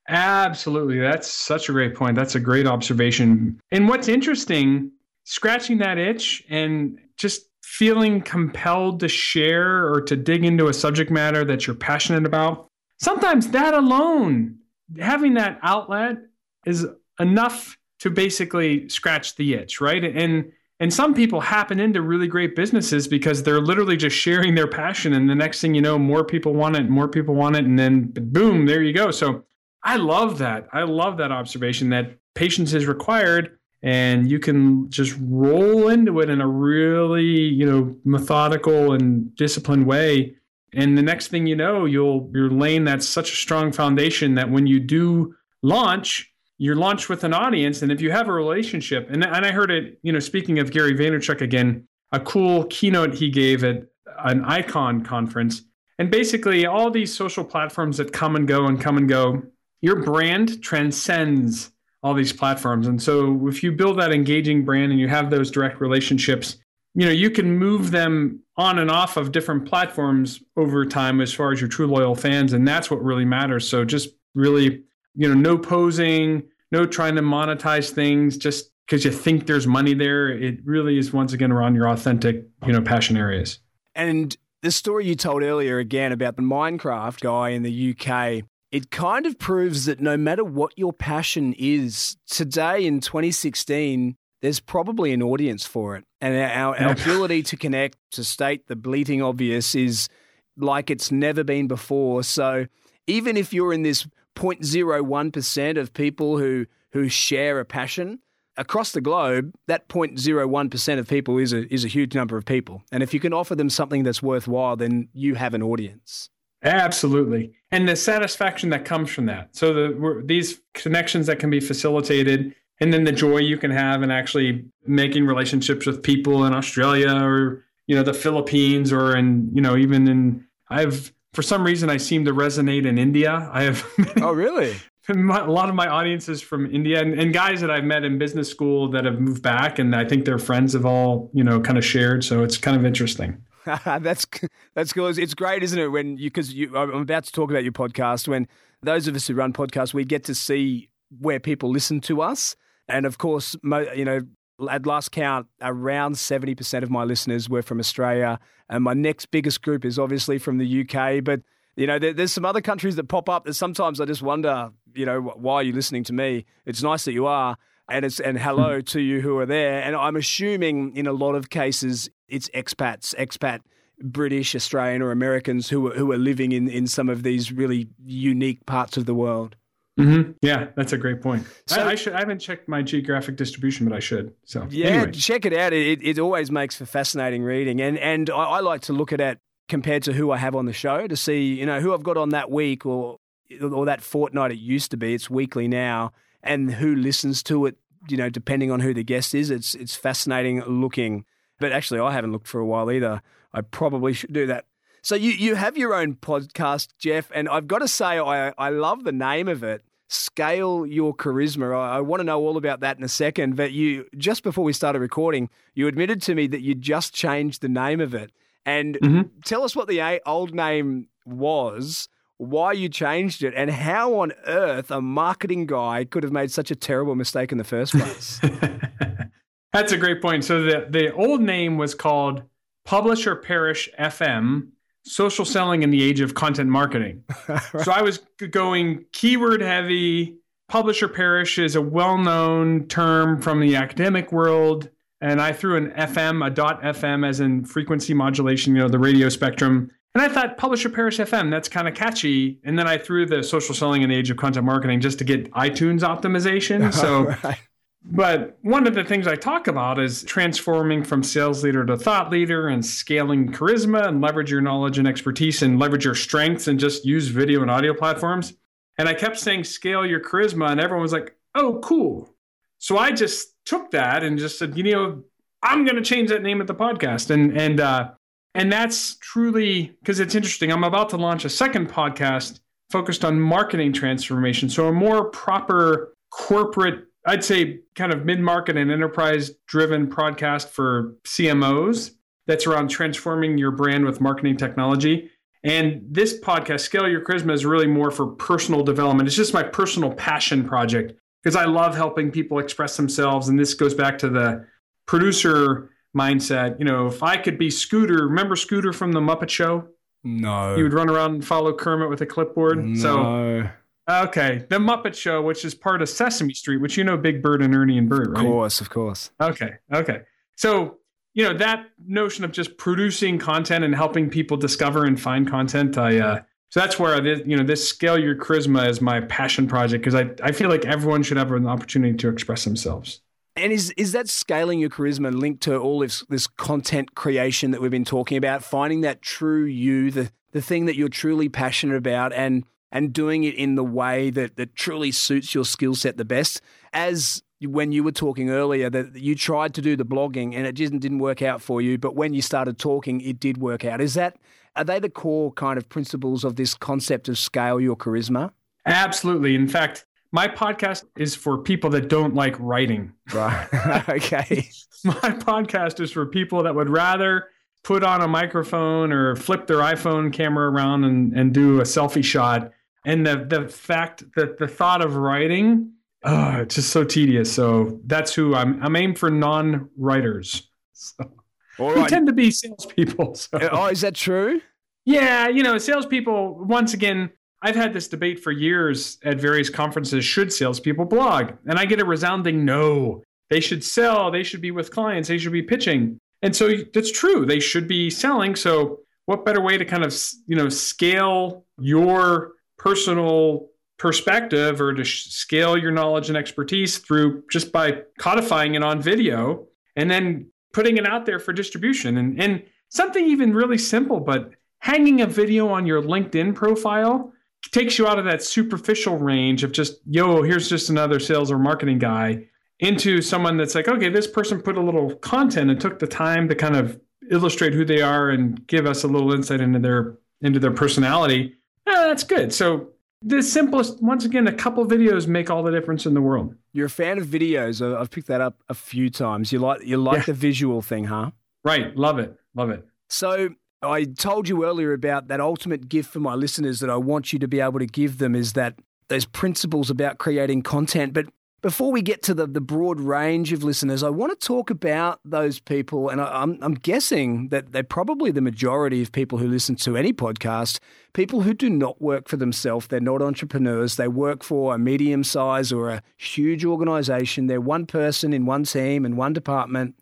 Absolutely. That's such a great point. That's a great observation. And what's interesting, scratching that itch and just feeling compelled to share or to dig into a subject matter that you're passionate about, sometimes that alone, having that outlet is enough to basically scratch the itch, right? And and some people happen into really great businesses because they're literally just sharing their passion and the next thing you know more people want it, more people want it and then boom, there you go. So I love that. I love that observation that patience is required and you can just roll into it in a really you know methodical and disciplined way. And the next thing you know you'll you're laying that such a strong foundation that when you do launch you're launched with an audience. And if you have a relationship and, and i heard it you know speaking of gary vaynerchuk again a cool keynote he gave at an icon conference. And basically all these social platforms that come and go and come and go your brand transcends all these platforms. And so if you build that engaging brand and you have those direct relationships, you know, you can move them on and off of different platforms over time as far as your true loyal fans. And that's what really matters. So just really, you know, no posing, no trying to monetize things just because you think there's money there. It really is once again around your authentic, you know, passion areas. And the story you told earlier again about the Minecraft guy in the UK, it kind of proves that no matter what your passion is, today in 2016, there's probably an audience for it. And our, our ability to connect, to state the bleating obvious, is like it's never been before. So even if you're in this 0.01% of people who, who share a passion, across the globe, that 0.01% of people is a, is a huge number of people. And if you can offer them something that's worthwhile, then you have an audience. Absolutely. And the satisfaction that comes from that. So the these connections that can be facilitated and then the joy you can have in actually making relationships with people in Australia or you know the Philippines or in you know even in I've for some reason I seem to resonate in India. I have Oh really? a lot of my audience is from India and, and, guys that I've met in business school that have moved back and I think their friends have all, you know, kind of shared. So it's kind of interesting. that's that's cool. It's great, isn't it? When you because you, I'm about to talk about your podcast. When those of us who run podcasts, we get to see where people listen to us, and of course, you know, at last count, around seventy percent of my listeners were from Australia, and my next biggest group is obviously from the UK. But you know, there, there's some other countries that pop up that sometimes I just wonder, you know, why are you listening to me? It's nice that you are and it's and hello to you who are there. And I'm assuming in a lot of cases it's expats, expat British, Australian, or Americans who are, who are living in, in some of these really unique parts of the world. Mm-hmm. Yeah, that's a great point. So, I, I, should. I haven't checked my geographic distribution, but I should. So yeah, anyway. check it out. It, it always makes for fascinating reading, and and I, I like to look at it compared to who I have on the show to see you know who I've got on that week or or that fortnight. It used to be. It's weekly now, and who listens to it. You know, depending on who the guest is, it's it's fascinating looking but actually, I haven't looked for a while either. I probably should do that. So you, you have your own podcast, Jeff, and I've got to say I, I love the name of it. scale your charisma. I, I want to know all about that in a second. But you, just before we started recording, you admitted to me that you just changed the name of it. And mm-hmm. tell us what the old name was, why you changed it, and how on earth a marketing guy could have made such a terrible mistake in the first place. That's a great point. So the, the old name was called Publish or Perish FM social selling in the age of content marketing. right. So I was going keyword heavy. Publish or perish is a well known term from the academic world. And I threw an FM, a dot FM, as in frequency modulation, you know, the radio spectrum. And I thought publish or perish FM, that's kind of catchy. And then I threw the social selling in the age of content marketing just to get iTunes optimization. So right. But one of the things I talk about is transforming from sales leader to thought leader and scaling charisma and leverage your knowledge and expertise and leverage your strengths and just use video and audio platforms. And I kept saying scale your charisma, and everyone was like, oh, cool. So I just took that and just said, you know, I'm going to change that name of the podcast. And, and, uh, and that's truly because it's interesting. I'm about to launch a second podcast focused on marketing transformation. So a more proper corporate I'd say kind of mid market and enterprise driven podcast for CMOs that's around transforming your brand with marketing technology. And this podcast, Scale Your Charisma, is really more for personal development. It's just my personal passion project because I love helping people express themselves. And this goes back to the producer mindset. You know, if I could be Scooter, remember Scooter from the Muppet Show? No. He would run around and follow Kermit with a clipboard. No. So Okay, The Muppet Show, which is part of Sesame Street, which you know Big Bird and Ernie and Bert, right? Of course, of course. Okay, okay. So, you know, that notion of just producing content and helping people discover and find content, I uh so that's where this, you know, this scale your charisma is my passion project because I, I feel like everyone should have an opportunity to express themselves. And is is that scaling your charisma linked to all this this content creation that we've been talking about, finding that true you, the the thing that you're truly passionate about and and doing it in the way that, that truly suits your skill set the best. As when you were talking earlier that you tried to do the blogging and it didn't didn't work out for you, but when you started talking, it did work out. Is that are they the core kind of principles of this concept of scale your charisma? Absolutely. In fact, my podcast is for people that don't like writing. Right. okay. my podcast is for people that would rather put on a microphone or flip their iPhone camera around and, and do a selfie shot and the the fact that the thought of writing oh, it's just so tedious so that's who i'm i'm aimed for non-writers so, All right. tend to be salespeople so. Uh, oh is that true yeah you know salespeople once again i've had this debate for years at various conferences should salespeople blog? And i get a resounding no. They should sell they should be with clients they should be pitching. And so that's true they should be selling. So what better way to kind of you know scale your personal perspective or to scale your knowledge and expertise through just by codifying it on video and then putting it out there for distribution and, and something even really simple but hanging a video on your linkedin profile takes you out of that superficial range of just yo here's just another sales or marketing guy into someone that's like okay this person put a little content and took the time to kind of illustrate who they are and give us a little insight into their into their personality oh, that's good. So the simplest, once again, a couple videos make all the difference in the world. You're a fan of videos. I've picked that up a few times. You like you like yeah. the visual thing, huh? Right. Love it. Love it. So I told you earlier about that ultimate gift for my listeners that I want you to be able to give them is that those principles about creating content. But before we get to the, the broad range of listeners, I want to talk about those people. And I, I'm, I'm guessing that they're probably the majority of people who listen to any podcast, people who do not work for themselves. They're not entrepreneurs. They work for a medium size or a huge organization. They're one person in one team and one department.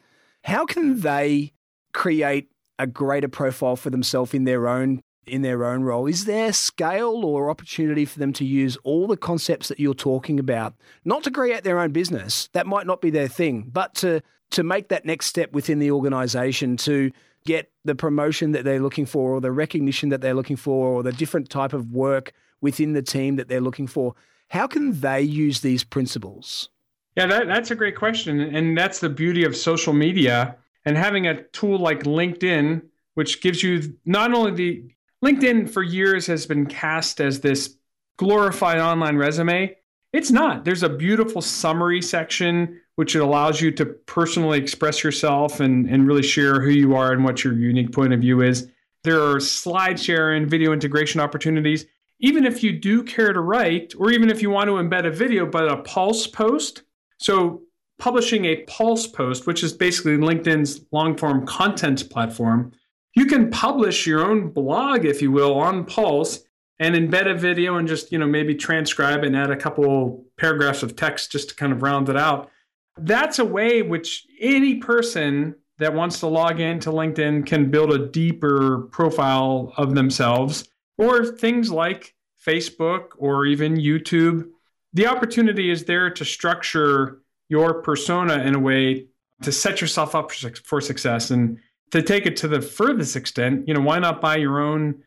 How can they create a greater profile for themselves in their own in their own role. Is there scale or opportunity for them to use all the concepts that you're talking about, not to create their own business? That might not be their thing, but to to make that next step within the organization to get the promotion that they're looking for or the recognition that they're looking for or the different type of work within the team that they're looking for. How can they use these principles? Yeah, that, that's a great question. And that's the beauty of social media and having a tool like LinkedIn, which gives you not only the LinkedIn for years has been cast as this glorified online resume. It's not. There's a beautiful summary section which allows you to personally express yourself and, and really share who you are and what your unique point of view is. There are slide share and video integration opportunities. Even if you do care to write, or even if you want to embed a video, but a pulse post. So, publishing a pulse post, which is basically LinkedIn's long form content platform, you can publish your own blog, if you will, on Pulse and embed a video and just, you know, maybe transcribe and add a couple paragraphs of text just to kind of round it out. That's a way which any person that wants to log into LinkedIn can build a deeper profile of themselves or things like Facebook or even YouTube. The opportunity is there to structure your persona in a way to set yourself up for success and to take it to the furthest extent, you know, why not buy your own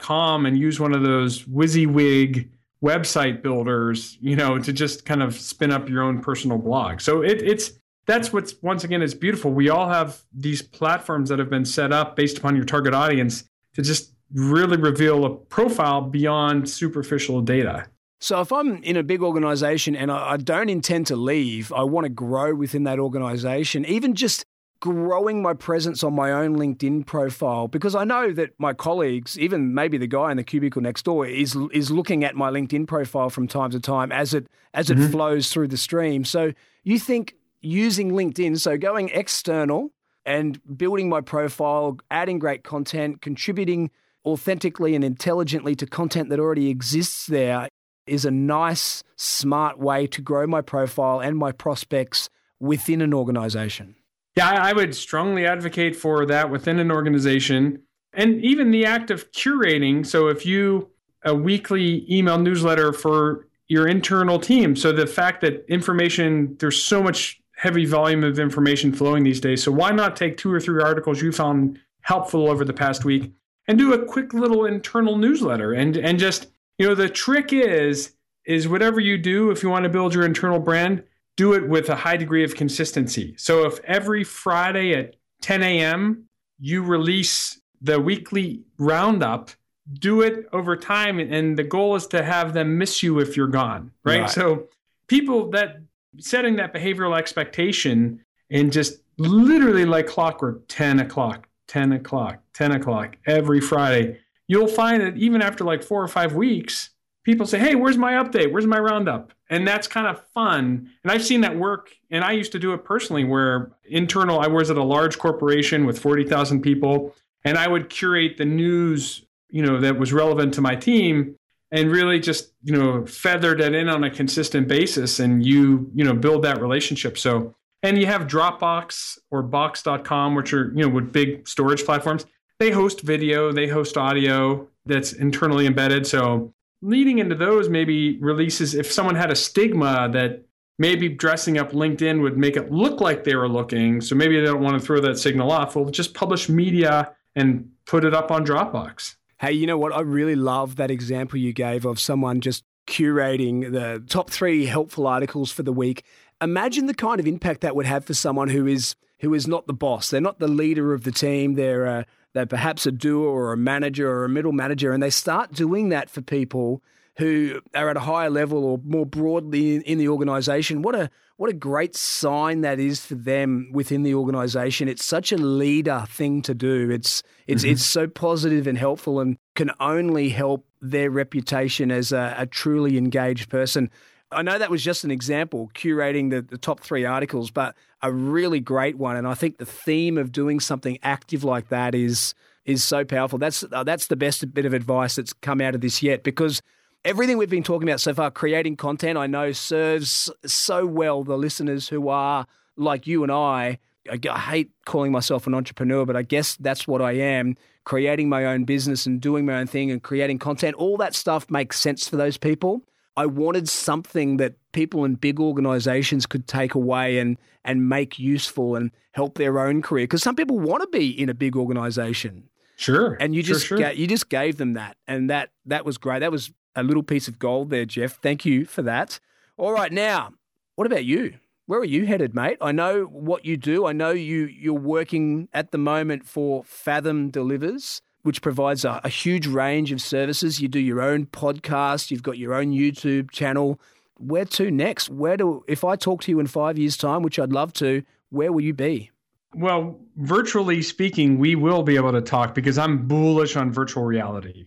.com and use one of those WYSIWYG website builders, you know, to just kind of spin up your own personal blog. So it, it's that's what's once again is beautiful. We all have these platforms that have been set up based upon your target audience to just really reveal a profile beyond superficial data. So if I'm in a big organization and I, I don't intend to leave, I want to grow within that organization, even just growing my presence on my own LinkedIn profile because I know that my colleagues, even maybe the guy in the cubicle next door, is is looking at my LinkedIn profile from time to time as it as it mm-hmm. flows through the stream. So you think using LinkedIn, so going external and building my profile, adding great content, contributing authentically and intelligently to content that already exists there is a nice, smart way to grow my profile and my prospects within an organization. Yeah, I would strongly advocate for that within an organization and even the act of curating. So if you a weekly email newsletter for your internal team, so the fact that information there's so much heavy volume of information flowing these days. So why not take two or three articles you found helpful over the past week and do a quick little internal newsletter and and just you know the trick is is whatever you do if you want to build your internal brand do it with a high degree of consistency. So if every Friday at 10 a.m. you release the weekly roundup, do it over time. And the goal is to have them miss you if you're gone, right? right. So people that setting that behavioral expectation and just literally like clockwork 10 o'clock, 10 o'clock, 10 o'clock every Friday, you'll find that even after like four or five weeks, people say, Hey, where's my update? Where's my roundup? And that's kind of fun. And I've seen that work. And I used to do it personally where internal, I was at a large corporation with 40,000 people, and I would curate the news, you know, that was relevant to my team and really just, you know, feather that in on a consistent basis and you, you know, build that relationship. So, and you have Dropbox or box.com, which are, you know, with big storage platforms. They host video, they host audio that's internally embedded. So leading into those maybe releases if someone had a stigma that maybe dressing up LinkedIn would make it look like they were looking. So maybe they don't want to throw that signal off. Well, just publish media and put it up on Dropbox. Hey, you know what? I really love that example you gave of someone just curating the top three helpful articles for the week. Imagine the kind of impact that would have for someone who is who is not the boss. They're not the leader of the team. They're uh, they're perhaps a doer or a manager or a middle manager, and they start doing that for people who are at a higher level or more broadly in, the organization. What a what a great sign that is for them within the organization. It's such a leader thing to do. It's it's mm-hmm. it's so positive and helpful and can only help their reputation as a, a truly engaged person. I know that was just an example, curating the, the top three articles, but a really great one. And I think the theme of doing something active like that is is so powerful. That's uh, that's the best bit of advice that's come out of this yet because everything we've been talking about so far, creating content, I know serves so well the listeners who are like you and I. I hate calling myself an entrepreneur, but I guess that's what I am. Creating my own business and doing my own thing and creating content, all that stuff makes sense for those people. I wanted something that people in big organizations could take away and and make useful and help their own career because some people want to be in a big organization. Sure. And you just sure, sure. Ga- you just gave them that and that that was great. That was a little piece of gold there, Jeff. Thank you for that. All right, now, what about you? Where are you headed, mate? I know what you do. I know you you're working at the moment for Fathom Delivers which provides a, a, huge range of services. You do your own podcast, you've got your own YouTube channel, where to next? Where do if I talk to you in five years' time, which I'd love to, where will you be? Well, virtually speaking, we will be able to talk because I'm bullish on virtual reality.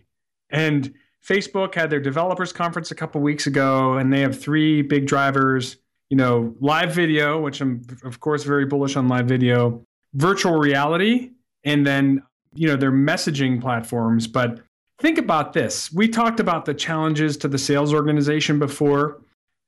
And Facebook had their developers conference a couple weeks ago, and they have three big drivers. You know, live video, which I'm of course very bullish on live video, virtual reality, and then you know their messaging platforms. But think about this: we talked about the challenges to the sales organization before.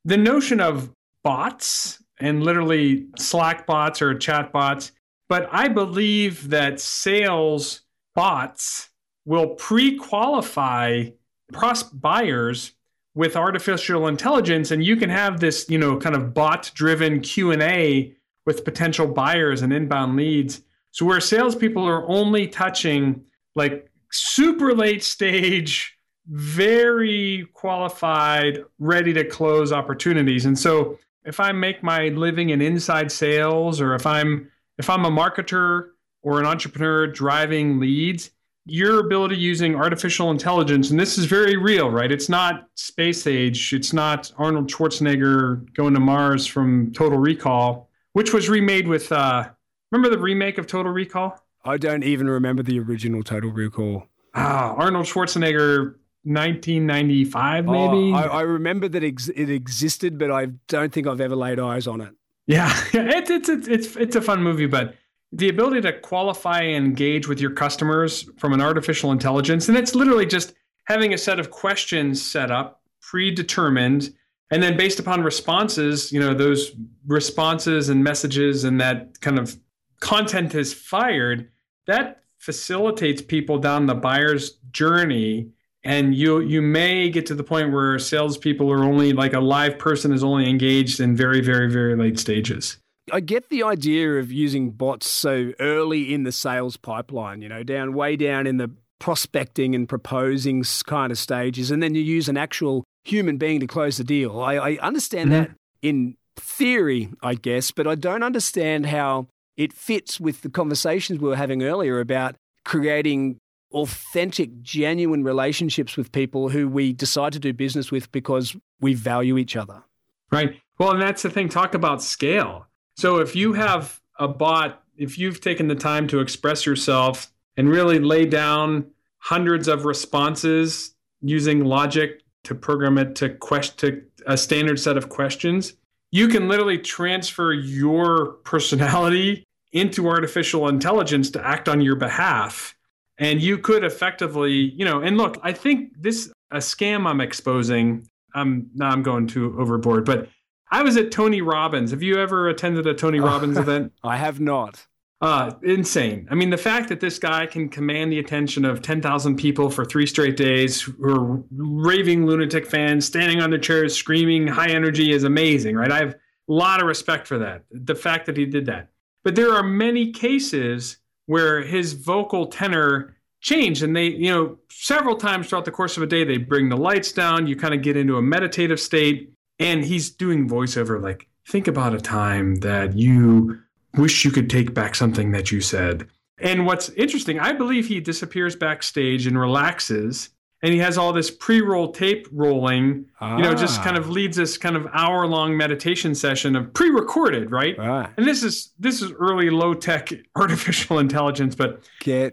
The notion of bots and literally Slack bots or chat bots, but I believe that sales bots will pre-qualify pros- buyers with artificial intelligence and you can have this you know kind of bot driven q&a with potential buyers and inbound leads. So where salespeople are only touching like super late stage very qualified ready to close opportunities and so if i make my living in inside sales or if i'm if i'm a marketer or an entrepreneur driving leads your ability using artificial intelligence, and this is very real, right? It's not space age. It's not Arnold Schwarzenegger going to Mars from Total Recall, which was remade with. Uh, remember the remake of Total Recall? I don't even remember the original Total Recall. Ah, Arnold Schwarzenegger, 1995, maybe. Oh, I, I, remember that ex- it existed, but I don't think I've ever laid eyes on it. Yeah, it's it's it's it's, it's a fun movie, but the ability to qualify and engage with your customers from an artificial intelligence and it's literally just having a set of questions set up predetermined and then based upon responses you know those responses and messages and that kind of content is fired that facilitates people down the buyer's journey and you you may get to the point where salespeople are only like a live person is only engaged in very very very late stages I get the idea of using bots so early in the sales pipeline, you know, down way down in the prospecting and proposing kind of stages, and then you use an actual human being to close the deal. I, I understand mm-hmm. that in theory, I guess, but I don't understand how it fits with the conversations we were having earlier about creating authentic, genuine relationships with people who we decide to do business with because we value each other. Right. Well, and that's the thing. Talk about scale. So if you have a bot, if you've taken the time to express yourself and really lay down hundreds of responses using logic to program it to question to a standard set of questions, you can literally transfer your personality into artificial intelligence to act on your behalf. And you could effectively, you know, and look, I think this a scam I'm exposing. I'm now I'm going too overboard, but I was at Tony Robbins. Have you ever attended a Tony Robbins event? I have not. Uh, insane. I mean, the fact that this guy can command the attention of 10,000 people for three straight days who are raving lunatic fans, standing on their chairs, screaming high energy is amazing, right? I have a lot of respect for that, the fact that he did that. But there are many cases where his vocal tenor changed. And they, you know, several times throughout the course of a day, they bring the lights down, you kind of get into a meditative state. And he's doing voiceover like think about a time that you wish you could take back something that you said. And what's interesting i believe he disappears backstage and relaxes and he has all this pre-roll tape rolling ah. you know just kind of ah. leads this kind of hour long meditation session of pre-recorded right? right and this is this is early low tech artificial intelligence but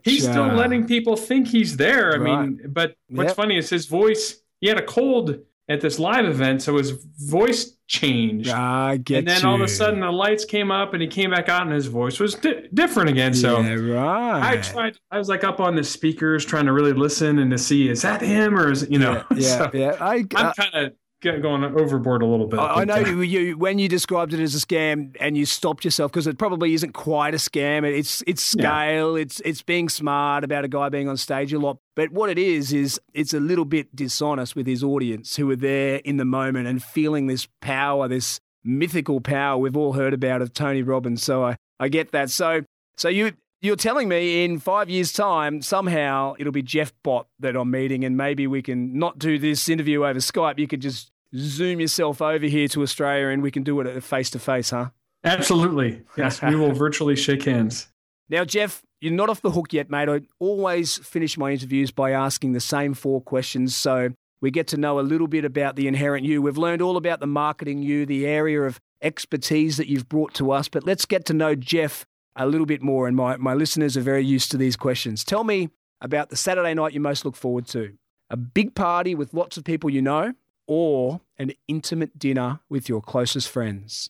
he's still letting people think he's there i right. mean but what's yep. funny is his voice he had a cold at this live event, so his voice changed. I get And then you. all of a sudden the lights came up and he came back out and his voice was di- different again. So yeah, right. I tried. I was like up on the speakers trying to really listen and to see is that him or is you know? Yeah, yeah. so yeah. I, I'm kind of going overboard a little bit. I, I know uh, you, you, when you described it as a scam and you stopped yourself because it probably isn't quite a scam. It's it's scale. Yeah. It's it's being smart about a guy being on stage a lot. But what it is is it's a little bit dishonest with his audience who are there in the moment and feeling this power, this mythical power we've all heard about of Tony Robbins. So I I get that. So so you you're telling me in five years' time, somehow it'll be Jeff Bot that I'm meeting, and maybe we can not do this interview over Skype. You could just zoom yourself over here to Australia and we can do it face to face, huh? Absolutely. Yes, we will virtually shake hands. Now, Jeff, you're not off the hook yet, mate. I always finish my interviews by asking the same four questions. So We get to know a little bit about the inherent you. We've learned all about the marketing you, the area of expertise that you've brought to us. But let's get to know Jeff a little bit more. And my, my listeners are very used to these questions. Tell me about the Saturday night you most look forward to a big party with lots of people you know, or an intimate dinner with your closest friends?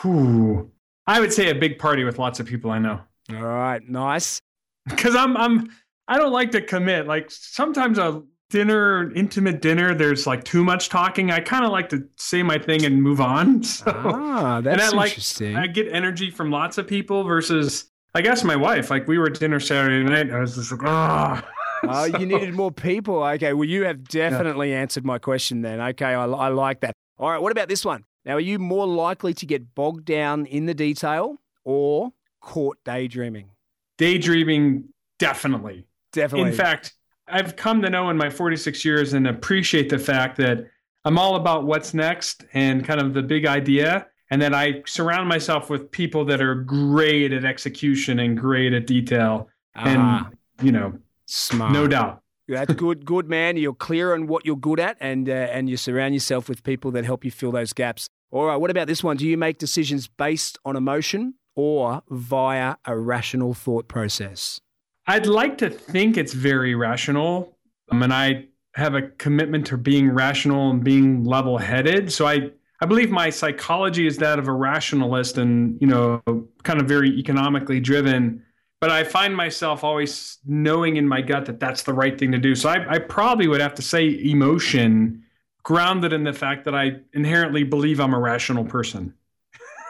Whew. I would say a big party with lots of people I know. All right, nice. Because I'm I'm I don't like to commit. Like sometimes a dinner, intimate dinner, there's like too much talking. I kind of like to say my thing and move on. So, ah, that's and I like, interesting. I get energy from lots of people versus, I guess, my wife. Like we were at dinner Saturday night. I was just like, oh. Oh, you needed more people. Okay, well, you have definitely yeah. answered my question then. Okay, I, I like that. All right, what about this one? Now, are you more likely to get bogged down in the detail or caught daydreaming? Daydreaming, definitely. Definitely. In fact, I've come to know in my 46 years and appreciate the fact that I'm all about what's next and kind of the big idea. And then I surround myself with people that are great at execution and great at detail. Ah, and, you know, smart. No doubt. That's good, good man. You're clear on what you're good at, and uh, and you surround yourself with people that help you fill those gaps. All right. What about this one? Do you make decisions based on emotion or via a rational thought process? I'd like to think it's very rational. Um, I mean, I have a commitment to being rational and being level headed. So I, I believe my psychology is that of a rationalist and, you know, kind of very economically driven. But I find myself always knowing in my gut that that's the right thing to do. So I, I probably would have to say emotion grounded in the fact that I inherently believe I'm a rational person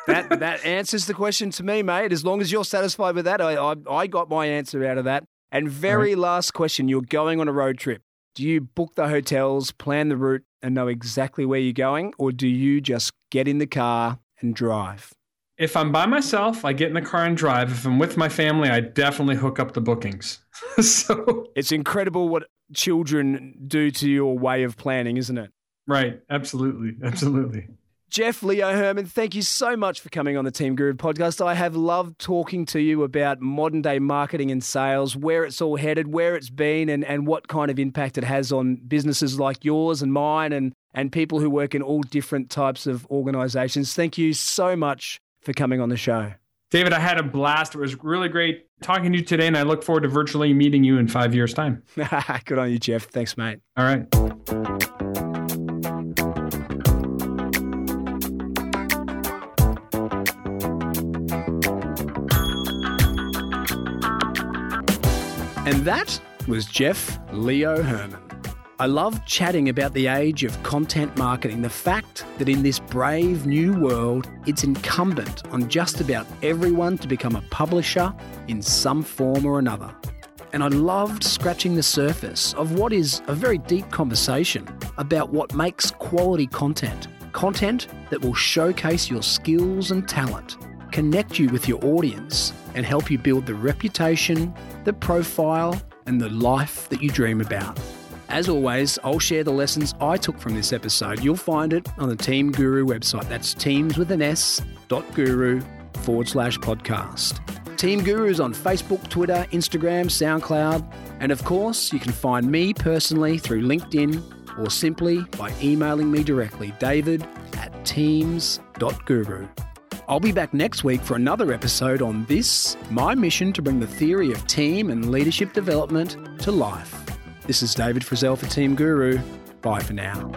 that that answers the question to me, mate. As long as you're satisfied with that, I I, I got my answer out of that. And very right. last question: You're going on a road trip. Do you book the hotels, plan the route, and know exactly where you're going, or do you just get in the car and drive? If I'm by myself, I get in the car and drive. If I'm with my family, I definitely hook up the bookings. so it's incredible what children do to your way of planning, isn't it? Right. Absolutely. Absolutely. Jeff Leo Herman, thank you so much for coming on the Team Guru podcast. I have loved talking to you about modern day marketing and sales, where it's all headed, where it's been, and, and what kind of impact it has on businesses like yours and mine and, and people who work in all different types of organizations. Thank you so much for coming on the show. David, I had a blast. It was really great talking to you today, and I look forward to virtually meeting you in five years' time. Good on you, Jeff. Thanks, mate. All right. And that was Jeff Leo Herman. I love chatting about the age of content marketing, the fact that in this brave new world, it's incumbent on just about everyone to become a publisher in some form or another. And I loved scratching the surface of what is a very deep conversation about what makes quality content. Content that will showcase your skills and talent, connect you with your audience, and help you build the reputation, the profile, and the life that you dream about. As always, I'll share the lessons I took from this episode. You'll find it on the Team Guru website. That's teams with an S dot guru forward slash podcast. Team Guru is on Facebook, Twitter, Instagram, SoundCloud, and of course, you can find me personally through LinkedIn or simply by emailing me directly, david at teams.guru. I'll be back next week for another episode on this, my mission to bring the theory of team and leadership development to life. This is David Frizzell for Team Guru. Bye for now.